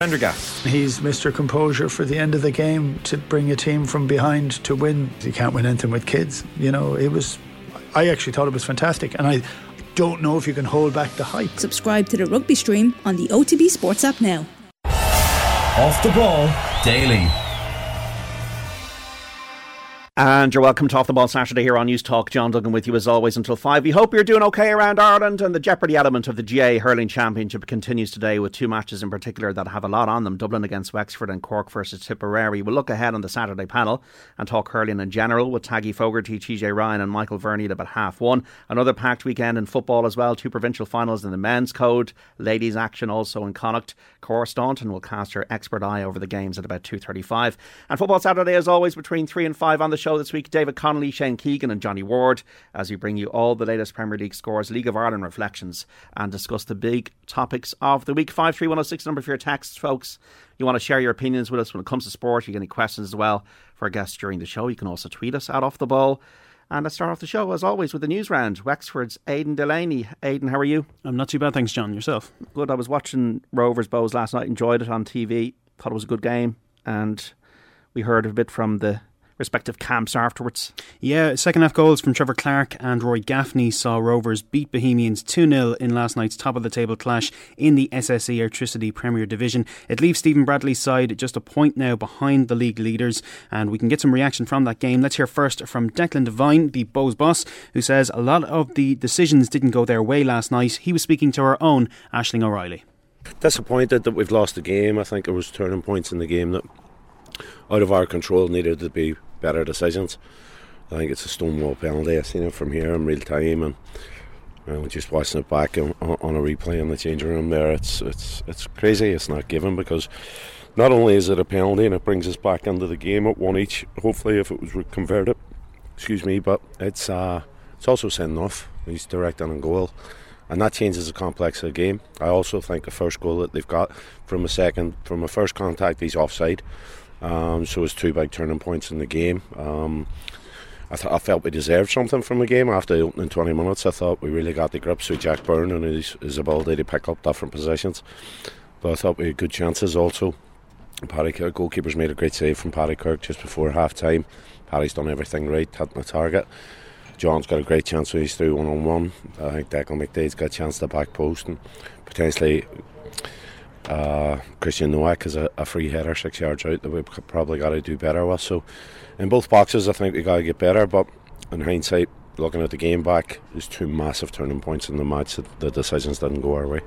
Prendergast. He's Mr. Composure for the end of the game to bring a team from behind to win. You can't win anything with kids. You know, it was. I actually thought it was fantastic, and I don't know if you can hold back the hype. Subscribe to the rugby stream on the OTB Sports app now. Off the ball daily. And you're welcome to Off the Ball Saturday here on Newstalk. John Duggan with you as always until 5. We hope you're doing okay around Ireland and the jeopardy element of the GAA Hurling Championship continues today with two matches in particular that have a lot on them Dublin against Wexford and Cork versus Tipperary. We'll look ahead on the Saturday panel and talk hurling in general with Taggy Fogarty, TJ Ryan, and Michael Verney at about half one. Another packed weekend in football as well. Two provincial finals in the men's code, ladies' action also in Connacht. Cora Staunton will cast her expert eye over the games at about 2.35. And Football Saturday as always between 3 and 5 on the show this week. David Connolly, Shane Keegan, and Johnny Ward as we bring you all the latest Premier League scores, League of Ireland reflections, and discuss the big topics of the week. 53106 number for your texts, folks. You want to share your opinions with us when it comes to sport, you get any questions as well for our guests during the show, you can also tweet us at Off the Ball. And let's start off the show, as always, with the news round. Wexford's Aidan Delaney. Aidan, how are you? I'm not too bad, thanks, John. Yourself? Good. I was watching Rovers Bohs last night, enjoyed it on TV, thought it was a good game, and we heard a bit from the respective camps afterwards. Yeah, second half goals from Trevor Clark and Rory Gaffney saw Rovers beat Bohemians 2 0 in last night's top of the table clash in the SSE Airtricity Premier Division. It leaves Stephen Bradley's side just a point now behind the league leaders, and we can get some reaction from that game. Let's hear first from Declan Devine, the Bohs boss, who says a lot of the decisions didn't go their way last night. He was speaking to our own Ashling O'Reilly. Disappointed that we've lost the game. I think there was turning points in the game that out of our control needed to be better decisions. I think it's a stonewall penalty. I've seen it from here in real time, and uh, just watching it back on, on, a replay in the changing room there, it's it's it's crazy. It's not given because not only is it a penalty and it brings us back into the game at one each. Hopefully, if it was converted, excuse me, but it's uh, it's also sending off. He's direct on goal. And that changes the complex of the game. I also think the first goal that they've got from a second, from a first contact, he's offside. Um, so it's two big turning points in the game. Um, I, th- I, felt we deserved something from the game after the opening 20 minutes. I thought we really got the grips with Jack Byrne and his, his ability to pick up different positions. But I thought we had good chances also. Paddy Kirk, goalkeeper's made a great save from Paddy Kirk just before half time. Paddy's done everything right, hitting the target. John's got a great chance when he's through one on one. I think Declan McDaid's got a chance to back post and potentially uh, Krystian Nowak is a, a, free header six yards out that we've probably got to do better with. So, in both boxes, I think we got to get better. But in hindsight, looking at the game back, there's two massive turning points in the match that the decisions didn't go our way.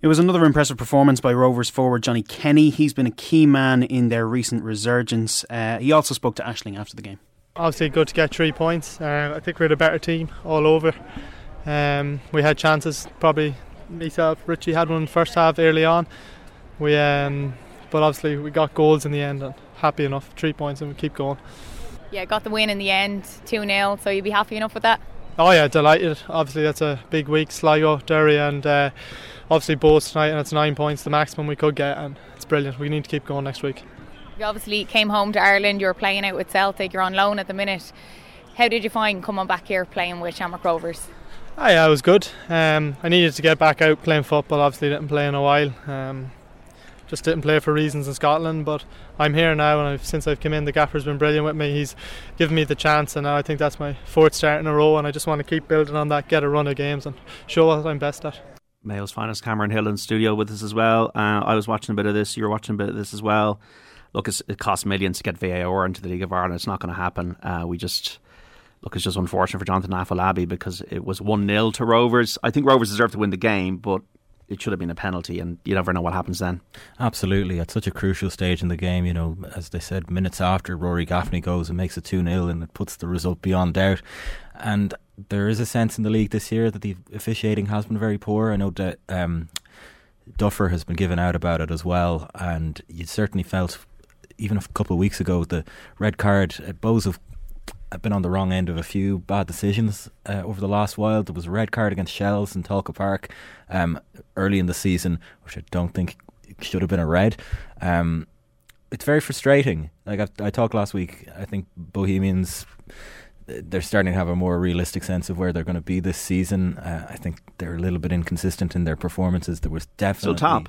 It was another impressive performance by Rovers forward Johnny Kenny. He's been a key man in their recent resurgence. Uh, he also spoke to Ashling after the game. Obviously, good to get three points. Uh, I think we're the better team all over. Um, we had chances, probably myself, Richie had one first half early on. We, um, but obviously we got goals in the end and happy enough, three points and we keep going. Yeah, got the win in the end, two 0 So you'd be happy enough with that? Oh yeah, delighted. Obviously that's a big week, Sligo, Derry, and uh, obviously both tonight, and it's nine points, the maximum we could get, and it's brilliant. We need to keep going next week. You obviously came home to Ireland. You're playing out with Celtic. You're on loan at the minute. How did you find coming back here playing with Shamrock Rovers? Oh, yeah, it was good. Um, I needed to get back out playing football. Obviously, didn't play in a while. Um, just didn't play for reasons in Scotland, but I'm here now, and I've, since I've come in, the gaffer's been brilliant with me. He's given me the chance, and I think that's my fourth start in a row, and I just want to keep building on that, get a run of games, and show what I'm best at. Mayo's finest Cameron Hill in studio with us as well. Uh, I was watching a bit of this. You were watching a bit of this as well. Look, it costs millions to get VAR into the League of Ireland. It's not going to happen. Uh, we just look, it's just unfortunate for Jonathan Afolabi because it was 1 0 to Rovers. I think Rovers deserved to win the game, but it should have been a penalty, and you never know what happens then. Absolutely. At such a crucial stage in the game, you know, as they said, minutes after Rory Gaffney goes and makes it 2 0, and it puts the result beyond doubt. And there is a sense in the league this year that the officiating has been very poor. I know that um, Duffer has been given out about it as well, and you certainly felt even a couple of weeks ago the red card. Uh, Bohs have I've been on the wrong end of a few bad decisions uh, over the last while. There was a red card against Shells in Tolka Park um, early in the season, which I don't think should have been a red. Um, it's very frustrating. Like I, I talked last week, I think Bohemians they're starting to have a more realistic sense of where they're going to be this season. Uh, I think they're a little bit inconsistent in their performances. There was definitely so top.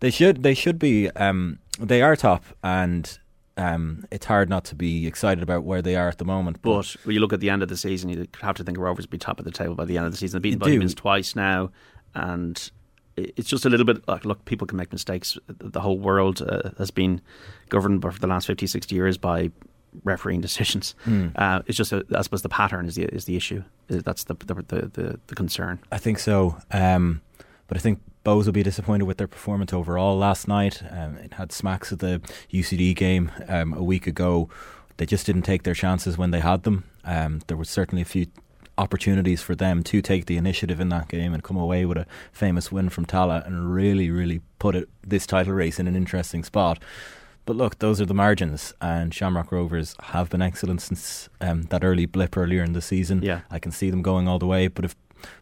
They should they should be um, they are top and um, it's hard not to be excited about where they are at the moment. But, but when you look at the end of the season, you have to think Rovers will be top of the table by the end of the season. They've beaten Bohemians twice now, and it's just a little bit like look people can make mistakes the whole world uh, has been governed for the last 50 60 years by refereeing decisions mm. uh, it's just a, I suppose the pattern is the is the issue that's the the, the, the concern I think so um, but I think Bohs will be disappointed with their performance overall last night um, it had smacks of the UCD game um, a week ago they just didn't take their chances when they had them um, there was certainly a few opportunities for them to take the initiative in that game and come away with a famous win from Tallaght and really, really put it, this title race in an interesting spot. But look, those are the margins, and Shamrock Rovers have been excellent since um, that early blip earlier in the season. Yeah. I can see them going all the way, but if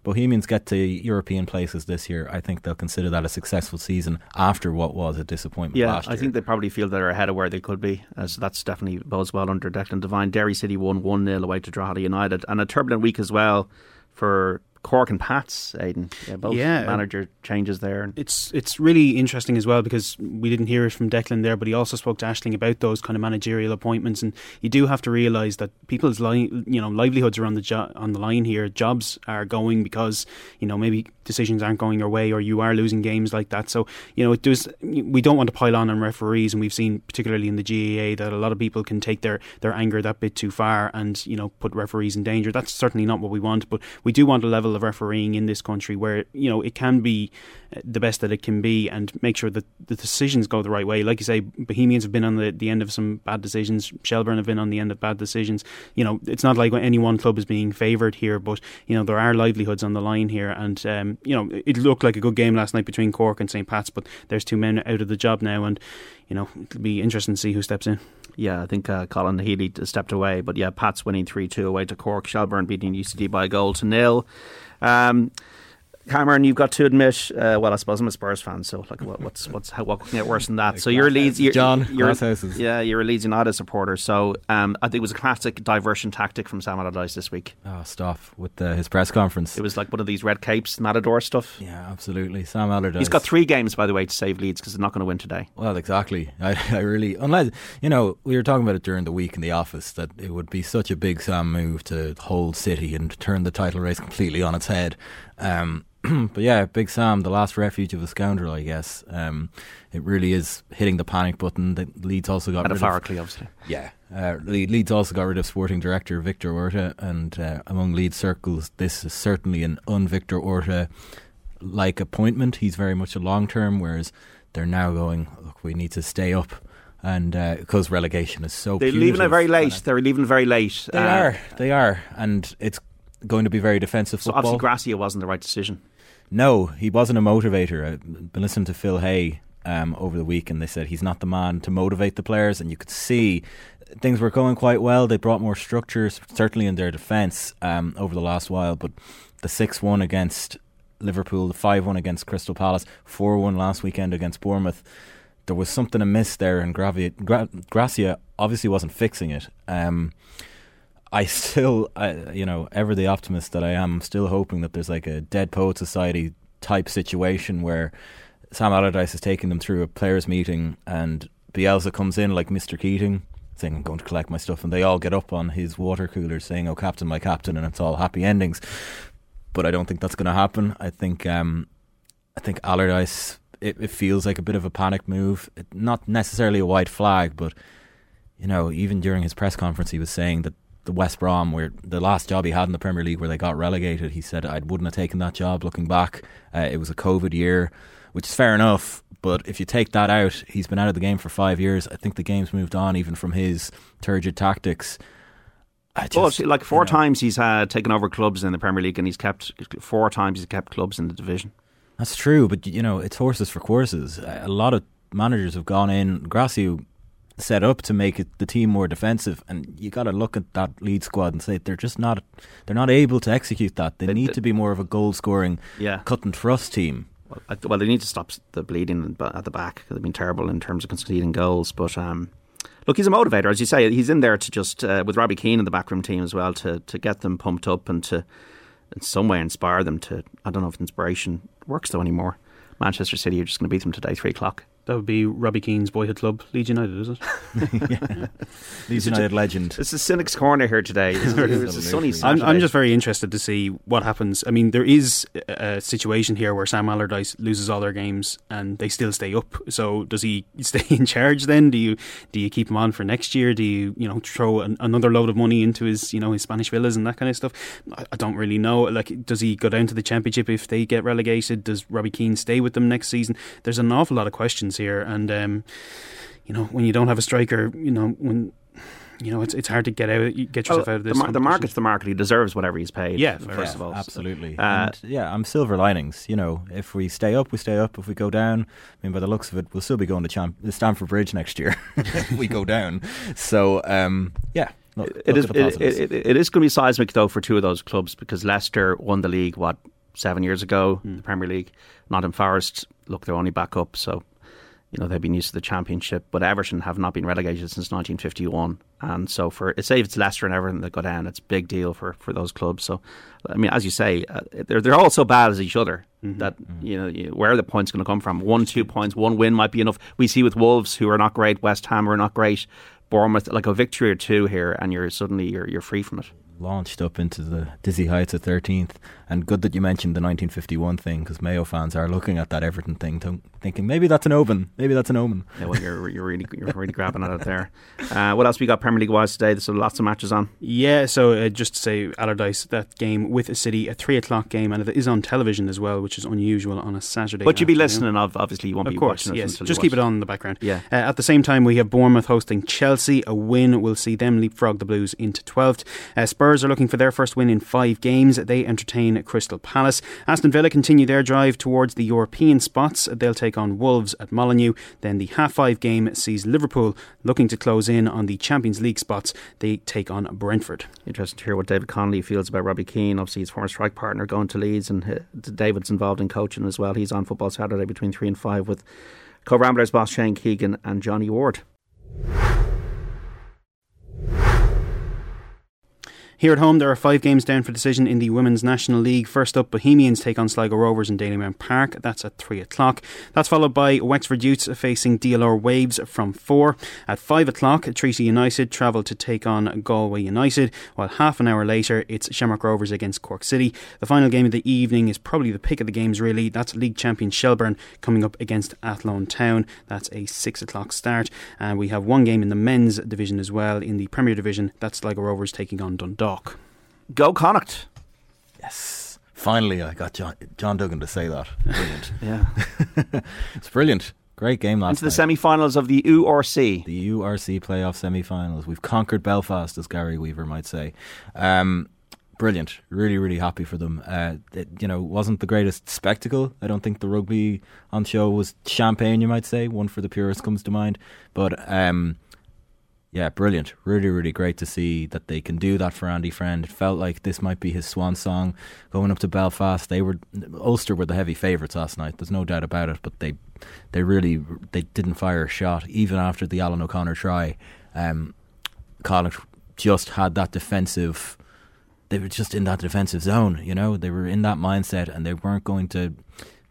Bohemians get to European places this year, I think they'll consider that a successful season after what was a disappointment. Yeah, I think they probably feel they're ahead of where they could be. Uh, so that's definitely bodes well under Declan Devine. Derry City won 1 0 away to Drogheda United, and a turbulent week as well for Cork and Pats, Aidan. Yeah, both yeah, manager changes there. It's it's really interesting as well because we didn't hear it from Declan there, but he also spoke to Ashling about those kind of managerial appointments, and you do have to realise that people's li- you know livelihoods are on the jo- on the line here. Jobs are going because you know maybe decisions aren't going your way or you are losing games like that. So you know it does. We don't want to pile on on referees, and we've seen particularly in the GAA that a lot of people can take their their anger that bit too far and you know put referees in danger. That's certainly not what we want, but we do want a level level of refereeing in this country where you know it can be uh, the best that it can be and make sure that the decisions go the right way. Like you say, Bohemians have been on the, the end of some bad decisions. Shelbourne have been on the end of bad decisions. You know, it's not like any one club is being favoured here, but you know there are livelihoods on the line here, and um, you know it looked like a good game last night between Cork and St Pat's, but there's two men out of the job now, and you know it'll be interesting to see who steps in. Yeah, I think uh, Colin Healy stepped away, but yeah, Pat's winning three two away to Cork. Shelbourne beating UCD by a goal to nil. Um, Cameron, you've got to admit, uh, well, I suppose I'm a Spurs fan, so like, what, what's what's how, what can get worse than that? So you're Leeds, you're, John, you're, yeah, you're a Leeds United supporter. So um, I think it was a classic diversion tactic from Sam Allardyce this week. Oh, stuff with uh, his press conference. It was like one of these red capes, Matador stuff. Yeah, absolutely. Sam Allardyce. He's got three games, by the way, to save Leeds because they're not going to win today. Well, exactly. I, I really, unless you know, we were talking about it during the week in the office that it would be such a big Sam move to hold City and turn the title race completely on its head. Um, but yeah, Big Sam, the last refuge of a scoundrel, I guess. Um, it really is hitting the panic button. The Leeds also got metaphorically, rid of, obviously. Yeah, uh, Leeds also got rid of sporting director Victor Orta, and uh, among Leeds circles, this is certainly an un-Victor Orta like appointment. He's very much a long term, whereas they're now going, look, we need to stay up and because uh, relegation is so they're leaving it very late. They're leaving very late. They uh, are, they are, and it's going to be very defensive so football. obviously Gracia wasn't the right decision. No, he wasn't a motivator. I've been listening to Phil Hay um, over the week, and they said he's not the man to motivate the players. And you could see things were going quite well. They brought more structures, certainly in their defence um, over the last while. But the six-one against Liverpool, the five-one against Crystal Palace, four-one last weekend against Bournemouth. There was something amiss there, and Gracia, Gra- Gracia obviously wasn't fixing it. Um, I still, I, you know, ever the optimist that I am, I'm still hoping that there's like a Dead Poet Society type situation where Sam Allardyce is taking them through a players' meeting and Bielsa comes in like Mr. Keating saying, I'm going to collect my stuff. And they all get up on his water cooler saying, Oh, Captain, my Captain. And it's all happy endings. But I don't think that's going to happen. I think, um, I think Allardyce, it, it feels like a bit of a panic move. It, not necessarily a white flag, but, you know, even during his press conference, he was saying that the West Brom, where the last job he had in the Premier League, where they got relegated, he said I wouldn't have taken that job. Looking back, uh, it was a COVID year, which is fair enough. But if you take that out, he's been out of the game for five years. I think the game's moved on, even from his turgid tactics. Just, well, like four you know, times he's had taken over clubs in the Premier League, and he's kept four times he's kept clubs in the division. That's true, but you know it's horses for courses. A lot of managers have gone in. Gracia set up to make it, the team more defensive. And you got to look at that Leeds squad and say they're just not they're not able to execute that. They, they need they, to be more of a goal scoring, yeah. cut and thrust team. Well, I, well, they need to stop the bleeding at the back. They've been terrible in terms of conceding goals, but. Um, look, he's a motivator, as you say. He's in there to just uh, with Robbie Keane in the backroom team as well to to get them pumped up and to in some way inspire them to. I don't know if inspiration works though anymore. Manchester City are just going to beat them today, three o'clock. That would be Robbie Keane's boyhood club, Leeds United, is it? yeah. Leeds United legend. It's a cynic's corner here today. It's, it's a sunny I'm, I'm, just very interested to see what happens. I mean, there is a situation here where Sam Allardyce loses all their games and they still stay up. So does he stay in charge then? Do you do you keep him on for next year? Do you you know throw an, another load of money into his you know his Spanish villas and that kind of stuff? I, I don't really know. Like, does he go down to the Championship if they get relegated? Does Robbie Keane stay with them next season? There's an awful lot of questions here, and um, you know when you don't have a striker, you know when you know it's it's hard to get out get yourself well, out of this. The, the, market's the market. He deserves whatever he's paid. Yeah, first yeah, of all, absolutely. Uh, and yeah, I'm silver linings. You know, if we stay up, we stay up. If we go down, I mean, by the looks of it, we'll still be going to Champ- Stamford Bridge next year. if we go down, so um, yeah. Look, it look is. It, it, it, it is going to be seismic though for two of those clubs because Leicester won the league what seven years ago, mm. the Premier League. Nottingham Forest, look, they're only back up, so you know they've been used to the championship. But Everton have not been relegated since 1951, and so for say if it's Leicester and Everton that go down, it's a big deal for, for those clubs. So, I mean, as you say, uh, they're they're all so bad as each other mm-hmm. that mm-hmm. you know you, where are the points going to come from? One, two points, one win might be enough. We see with Wolves, who are not great, West Ham are not great, Bournemouth, like a victory or two here, and you're suddenly you're you're free from it launched up into the dizzy heights of 13th. And good that you mentioned the 1951 thing because Mayo fans are looking at that Everton thing, to, thinking maybe that's an omen. Maybe that's an omen. Yeah, well, you're, you're really you're really grabbing at it there. Uh, what else we got Premier League wise today? There's lots of matches on. Yeah, so uh, just to say Allardyce, that game with a City, a three o'clock game, and it is on television as well, which is unusual on a Saturday. But you'll be listening, of obviously, you won't of be course, watching yes. Just keep it on in the background. Yeah. Uh, at the same time, we have Bournemouth hosting Chelsea. A win will see them leapfrog the Blues into 12th. Uh, Spurs are looking for their first win in five games. They entertain Crystal Palace. Aston Villa continue their drive towards the European spots. They'll take on Wolves at Molineux. Then the half five game sees Liverpool looking to close in on the Champions League spots. They take on Brentford. Interesting to hear what David Connolly feels about Robbie Keane. Obviously, his former strike partner going to Leeds, and uh, David's involved in coaching as well. He's on Football Saturday between three and five with Cobh Ramblers boss Shane Keegan and Johnny Ward. Here at home, there are five games down for decision in the Women's National League. First up, Bohemians take on Sligo Rovers in Dalymount Park. That's at 3 o'clock. That's followed by Wexford Youths facing DLR Waves from 4. At 5 o'clock, Treaty United travel to take on Galway United, while half an hour later, it's Shamrock Rovers against Cork City. The final game of the evening is probably the pick of the games, really. That's League champion Shelbourne coming up against Athlone Town. That's a 6 o'clock start. And we have one game in the men's division as well. In the Premier Division, that's Sligo Rovers taking on Dundalk. Go Connacht. Yes. Finally, I got John, John Duggan to say that. Brilliant. yeah. it's brilliant. Great game last Into the semi finals of the URC. The URC playoff semi finals. We've conquered Belfast, as Gary Weaver might say. Um, brilliant. Really, really happy for them. Uh, it, you know, wasn't the greatest spectacle. I don't think the rugby on show was champagne, you might say. One for the purists comes to mind. But um, yeah, brilliant. Really, really great to see that they can do that for Andy Friend. It felt like this might be his swan song going up to Belfast. They were Ulster were the heavy favourites last night. There's no doubt about it. But they, they really they didn't fire a shot even after the Alan O'Connor try. Um, Connacht just had that defensive. They were just in that defensive zone. You know, they were in that mindset, and they weren't going to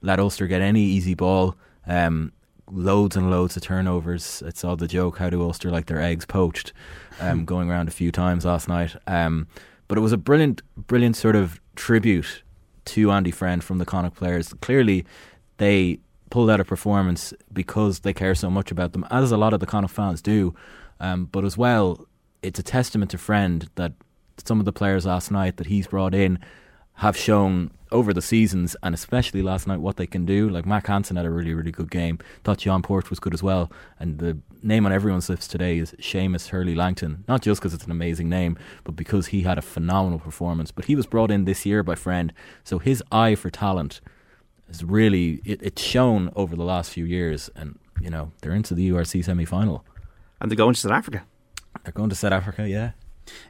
let Ulster get any easy ball. Um, loads and loads of turnovers. It's all the joke. How do Ulster like their eggs poached? Um, going around a few times last night. Um, but it was a brilliant, brilliant sort of tribute to Andy Friend from the Connacht players. Clearly, they pulled out a performance because they care so much about them, as a lot of the Connacht fans do. Um, but as well, it's a testament to Friend that some of the players last night that he's brought in have shown over the seasons and especially last night what they can do. Like Mack Hansen had a really, really good game. Thought John Porch was good as well. And the name on everyone's lips today is Shamus Hurley Langton. Not just because it's an amazing name, but because he had a phenomenal performance. But he was brought in this year by Friend, so his eye for talent is really it, it's shown over the last few years. And you know they're into the URC semi final. And they're going to South Africa. They're going to South Africa, yeah.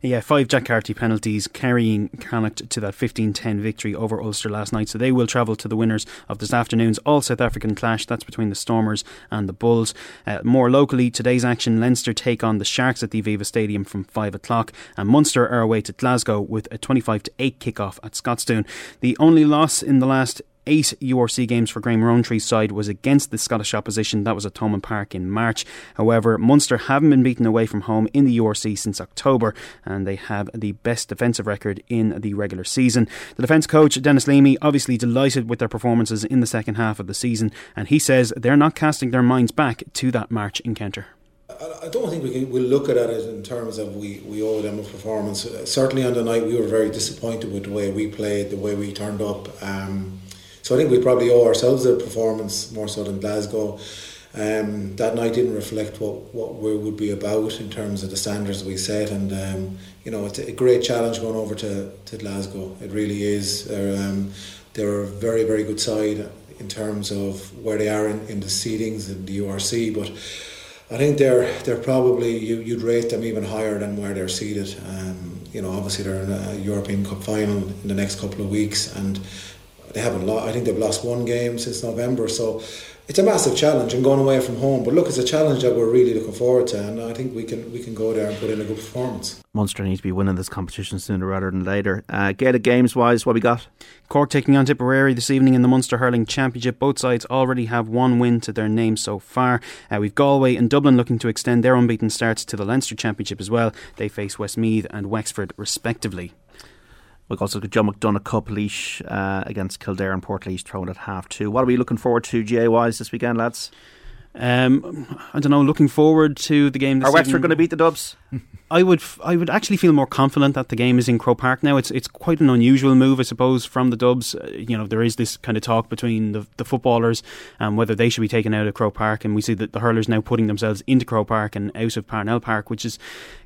Yeah, five Jack Carty penalties carrying Connacht to that 15-10 victory over Ulster last night. So they will travel to the winners of this afternoon's All South African clash. That's between the Stormers and the Bulls. Uh, more locally, today's action: Leinster take on the Sharks at the Aviva Stadium from five o'clock, and Munster are away to Glasgow with a 25 to eight kickoff at Scotstoun. The only loss in the last eight URC games for Graham Rowntree's side was against the Scottish opposition. That was at Thomond Park in March. However, Munster haven't been beaten away from home in the URC since October, and they have the best defensive record in the regular season. The defence coach, Denis Leamy, obviously delighted with their performances in the second half of the season, and he says they're not casting their minds back to that March encounter. I don't think we can we'll look at it in terms of we, we owe them a performance. Certainly on the night we were very disappointed with the way we played, the way we turned up. Um, so I think we probably owe ourselves a performance more so than Glasgow. Um, that night didn't reflect what, what we would be about in terms of the standards we set, and um, you know it's a great challenge going over to, to Glasgow. It really is. They're, um, they're a very very good side in terms of where they are in, in the seedings in the URC, but I think they're they're probably you, you'd rate them even higher than where they're seated. Um, you know, obviously they're in a European Cup final in the next couple of weeks, and they haven't lost. I think they've lost one game since November. So it's a massive challenge and going away from home. But look, it's a challenge that we're really looking forward to, and I think we can we can go there and put in a good performance. Munster need to be winning this competition sooner rather than later. Uh, Gaelic games wise, what we got? Cork taking on Tipperary this evening in the Munster Hurling Championship. Both sides already have one win to their name so far. Uh, we've Galway and Dublin looking to extend their unbeaten starts to the Leinster Championship as well. They face Westmeath and Wexford respectively. We've also got Joe McDonagh Cup Laois uh, against Kildare and Port Portlaoise thrown at half two. What are we looking forward to GA wise this weekend, lads? Um, I don't know. Looking forward to the game. This Are Wexford going to beat the Dubs? I would. I would actually feel more confident that the game is in Croke Park now. It's it's quite an unusual move, I suppose, from the Dubs. Uh, you know, there is this kind of talk between the, the footballers and whether they should be taken out of Croke Park, and we see that the hurlers now putting themselves into Croke Park and out of Parnell Park, which is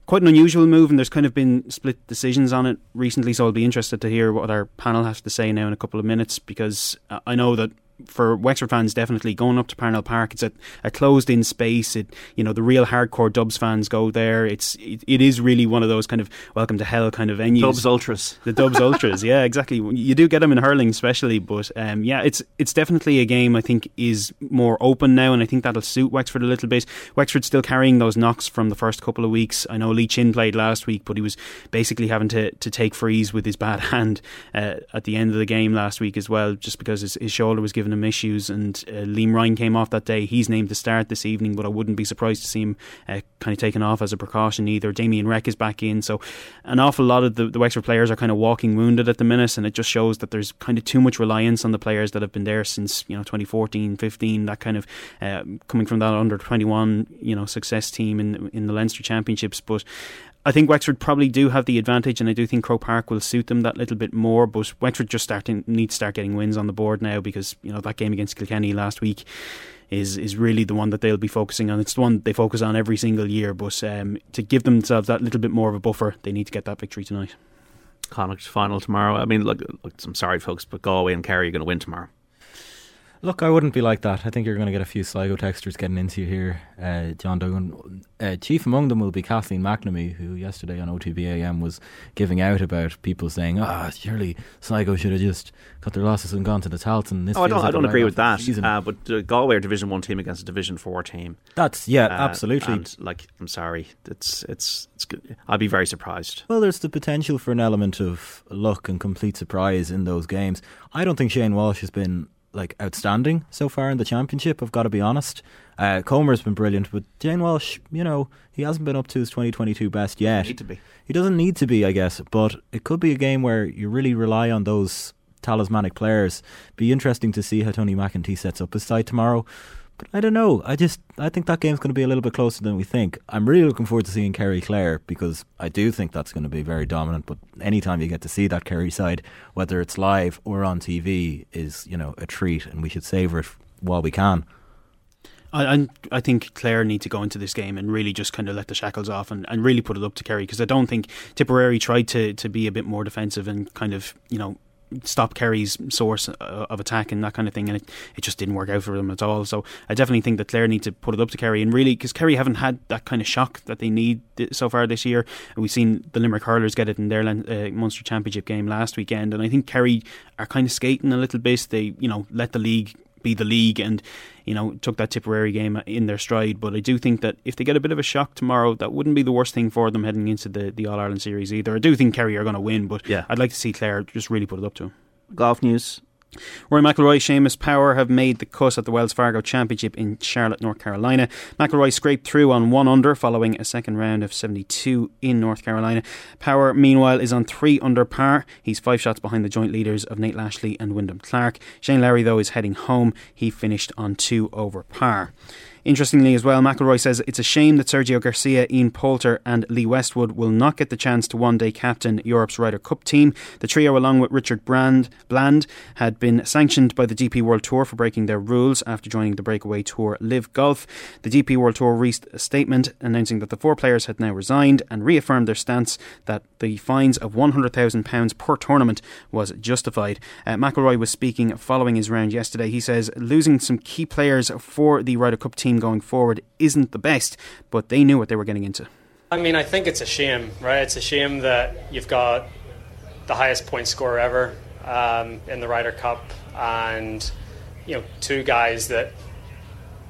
quite an unusual move. And there's kind of been split decisions on it recently. So I'll be interested to hear what our panel has to say now in a couple of minutes because I know that for Wexford fans, definitely going up to Parnell Park. It's a, a closed in space. It you know the real hardcore Dubs fans go there. It's it, it is really one of those kind of welcome to hell kind of venues. Dubs Ultras, the Dubs Ultras. Yeah, exactly. You do get them in hurling, especially. But um, yeah, it's it's definitely a game I think is more open now, and I think that'll suit Wexford a little bit. Wexford's still carrying those knocks from the first couple of weeks. I know Lee Chin played last week, but he was basically having to, to take frees with his bad hand uh, at the end of the game last week as well, just because his, his shoulder was given him issues. And uh, Liam Ryan came off that day. He's named to start this evening, but I wouldn't be surprised to see him uh, kind of taken off as a precaution either. Damien Reck is back in, so an awful lot of the, the Wexford players are kind of walking wounded at the minute, and it just shows that there's kind of too much reliance on the players that have been there since you know 2014, 15, that kind of uh, coming from that under 21 you know success team in in the Leinster Championships, but. I think Wexford probably do have the advantage, and I do think Croke Park will suit them that little bit more. But Wexford just starting need to start getting wins on the board now because you know that game against Kilkenny last week is is really the one that they'll be focusing on. It's the one they focus on every single year. But um, to give themselves that little bit more of a buffer, they need to get that victory tonight. Connacht final tomorrow. I mean, look, look I'm sorry, folks, but Galway and Kerry are going to win tomorrow. Look, I wouldn't be like that. I think you're going to get a few Sligo texters getting into you here, uh, John Duggan. Uh, chief among them will be Kathleen McNamee, who yesterday on OTBAM was giving out about people saying, "Ah, oh, surely Sligo should have just cut their losses and gone to the Tailteann." This oh, I don't, like I don't agree with that. Uh, but Galway are Division One team against a Division Four team. That's yeah, uh, absolutely. And like, I'm sorry, it's it's it's good. I'd be very surprised. Well, there's the potential for an element of luck and complete surprise in those games. I don't think Shane Walsh has been like outstanding so far in the championship. I've got to be honest. Uh, Comer's been brilliant, but Shane Walsh, you know, he hasn't been up to his 2022 best yet. Need to be. He doesn't need to be, I guess. But it could be a game where you really rely on those talismanic players. Be interesting to see how Tony McEntee sets up his side tomorrow. But I don't know. I just I think that game's going to be a little bit closer than we think. I'm really looking forward to seeing Kerry Clare because I do think that's going to be very dominant. But anytime you get to see that Kerry side, whether it's live or on TV, is you know a treat, and we should savour it while we can. I, I think Clare need to go into this game and really just kind of let the shackles off and, and really put it up to Kerry because I don't think Tipperary tried to, to be a bit more defensive and kind of you know stop Kerry's source uh, of attack and that kind of thing, and it, it just didn't work out for them at all. So I definitely think that Clare need to put it up to Kerry, and really because Kerry haven't had that kind of shock that they need so far this year. We've seen the Limerick hurlers get it in their uh, Munster Championship game last weekend, and I think Kerry are kind of skating a little bit. They you know let the league be the league and you know took that Tipperary game in their stride. But I do think that if they get a bit of a shock tomorrow, that wouldn't be the worst thing for them heading into the, the All Ireland series either. I do think Kerry are going to win, but yeah. I'd like to see Clare just really put it up to them. Golf news. Rory McIlroy, Seamus Power have made the cut at the Wells Fargo Championship in Charlotte, North Carolina. McIlroy scraped through on one under following a second round of 72 in North Carolina. Power, meanwhile, is on three under par. He's five shots behind the joint leaders of Nate Lashley and Wyndham Clark. Shane Lowry, though, is heading home. He finished on two over par. Interestingly, as well, McIlroy says it's a shame that Sergio Garcia, Ian Poulter, and Lee Westwood will not get the chance to one day captain Europe's Ryder Cup team. The trio, along with Richard Brand, Bland, had been sanctioned by the DP World Tour for breaking their rules after joining the breakaway tour LIV Golf. The DP World Tour released a statement announcing that the four players had now resigned and reaffirmed their stance that the fines of £100,000 per tournament was justified. Uh, McIlroy was speaking following his round yesterday. He says losing some key players for the Ryder Cup team team going forward isn't the best, but they knew what they were getting into. I mean, I think it's a shame, right? It's a shame that you've got the highest point scorer ever um, in the Ryder Cup, and you know, two guys that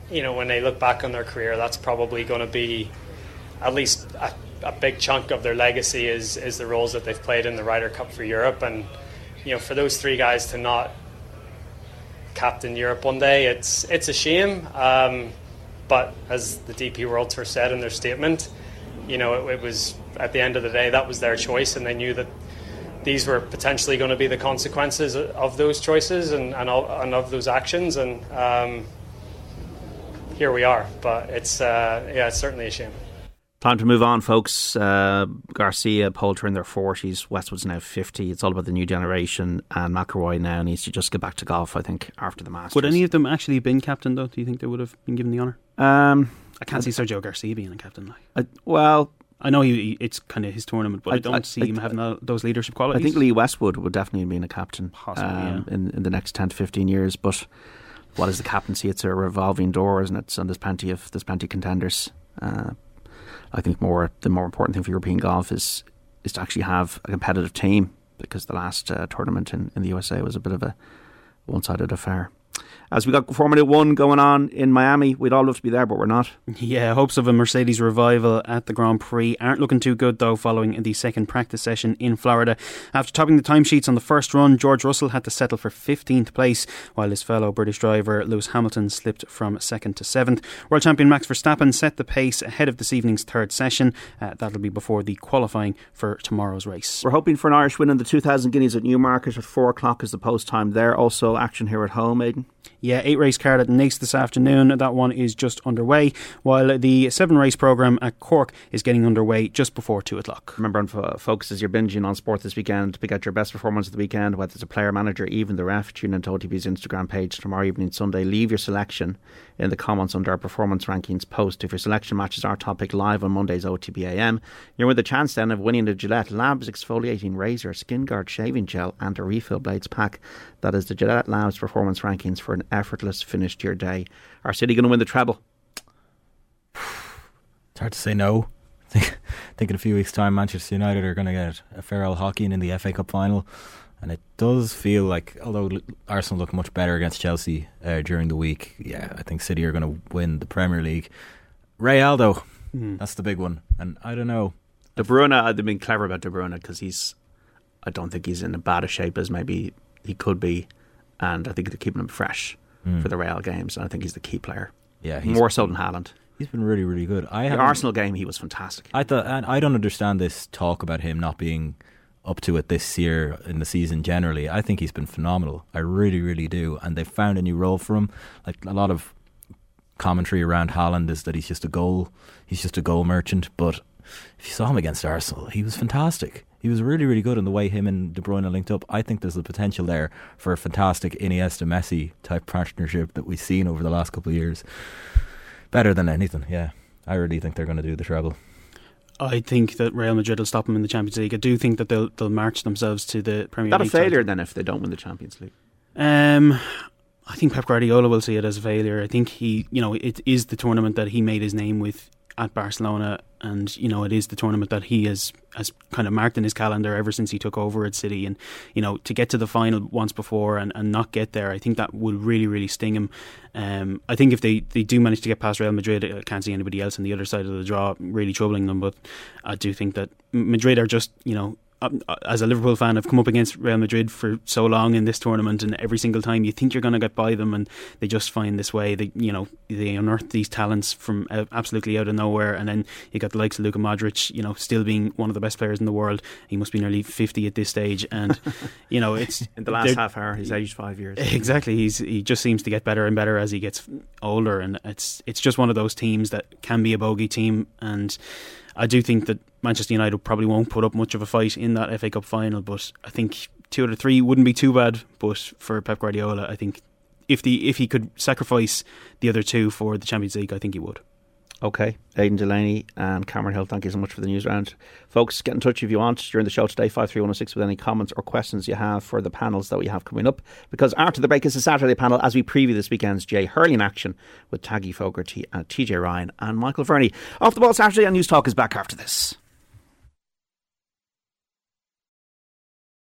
you know, when they look back on their career, that's probably going to be at least a, a, big chunk of their legacy is is the roles that they've played in the Ryder Cup for Europe, and you know, for those three guys to not captain Europe one day, it's it's a shame. Um, but as the DP World Tour said in their statement, you know, it, it was at the end of the day that was their choice, and they knew that these were potentially going to be the consequences of those choices and, and, and of those actions. And um, here we are. But it's uh, yeah, it's certainly a shame. Time to move on, folks. Uh, Garcia, Poulter in their 40s. Westwood's now 50. It's all about the new generation. And McIlroy now needs to just get back to golf, I think, after the Masters. Would any of them actually have been captain, though? Do you think they would have been given the honour? Um, I can't see Sergio Garcia being a captain. Like. I, well, I know he, it's kind of his tournament, but I, I don't I, see him having those leadership qualities. I think Lee Westwood would definitely have been a captain Possibly, um, yeah. in, in the next 10 to 15 years. But what is the captaincy? It's a revolving door, isn't it? And there's plenty of, there's plenty of contenders. Uh, I think more the more important thing for European golf is is to actually have a competitive team because the last uh, tournament in, in the USA was a bit of a one sided affair as we got Formula One going on in Miami. We'd all love to be there, but we're not. Yeah, hopes of a Mercedes revival at the Grand Prix aren't looking too good, though, following the second practice session in Florida. After topping the timesheets on the first run, George Russell had to settle for 15th place, while his fellow British driver Lewis Hamilton slipped from second to seventh. World champion Max Verstappen set the pace ahead of this evening's third session. Uh, that'll be before the qualifying for tomorrow's race. We're hoping for an Irish win in the 2000 Guineas at Newmarket at 4 o'clock is the post time there. Also, action here at home, Aidan. Jordan. Yeah, eight race card at Naas this afternoon. That one is just underway, while the seven race programme at Cork is getting underway just before two o'clock. Remember, on Focus, as you're binging on sport this weekend, pick out your best performance of the weekend, whether it's a player, manager, even the ref, tune into OTB's Instagram page tomorrow evening, Sunday. Leave your selection in the comments under our performance rankings post. If your selection matches our topic live on Monday's OTB AM, you're with a chance then of winning the Gillette Labs exfoliating razor, skin guard shaving gel, and a refill blades pack. That is the Gillette Labs performance rankings for an effortless finish to your day. Are City going to win the treble? It's hard to say no. I think in a few weeks' time, Manchester United are going to get a farewell hockey in the FA Cup final. And it does feel like, although Arsenal look much better against Chelsea uh, during the week, yeah, I think City are going to win the Premier League. Real, though, mm. that's the big one. And I don't know. De Bruyne, I've been clever about De Bruyne because he's, I don't think he's in a bad a shape as maybe he could be. And I think they're keeping him fresh mm. for the Real games. And I think he's the key player. Yeah, more so than Haaland. He's been really, really good. I the Arsenal game, he was fantastic. I thought, and I don't understand this talk about him not being up to it this year in the season generally. I think he's been phenomenal. I really, really do. And they've found a new role for him. Like a lot of commentary around Haaland is that he's just a goal, he's just a goal merchant. But if you saw him against Arsenal, he was fantastic. He was really, really good in the way him and De Bruyne linked up. I think there's the potential there for a fantastic Iniesta Messi type partnership that we've seen over the last couple of years. Better than anything, yeah. I really think they're going to do the treble. I think that Real Madrid will stop them in the Champions League. I do think that they'll they'll march themselves to the Premier Is that League. a failure title. then if they don't win the Champions League? Um, I think Pep Guardiola will see it as a failure. I think he, you know, it is the tournament that he made his name with at Barcelona, and you know, it is the tournament that he has has kind of marked in his calendar ever since he took over at City. And you know, to get to the final once before and, and not get there, I think that will really, really sting him. Um, I think if they, they do manage to get past Real Madrid, I can't see anybody else on the other side of the draw really troubling them. But I do think that Madrid are just, you know, as a Liverpool fan, I've come up against Real Madrid for so long in this tournament, and every single time you think you're going to get by them, and they just find this way. They, you know, they unearth these talents from uh, absolutely out of nowhere, and then you got the likes of Luka Modric, you know, still being one of the best players in the world. He must be nearly fifty at this stage, and you know, it's in the last half hour. He's aged five years. Exactly, he's he just seems to get better and better as he gets older, and it's it's just one of those teams that can be a bogey team, and I do think that Manchester United probably won't put up much of a fight in that FA Cup final, but I think two out of three wouldn't be too bad. But for Pep Guardiola, I think if the if he could sacrifice the other two for the Champions League, I think he would. Okay, Aidan Delaney and Cameron Hill, thank you so much for the news round. Folks, get in touch if you want during the show today, 53106, with any comments or questions you have for the panels that we have coming up. Because after the break is the Saturday panel as we preview this weekend's Jay Hurling action with Taggy Fogarty uh, and TJ Ryan and Michael Verney. Off the ball Saturday and Newstalk is back after this.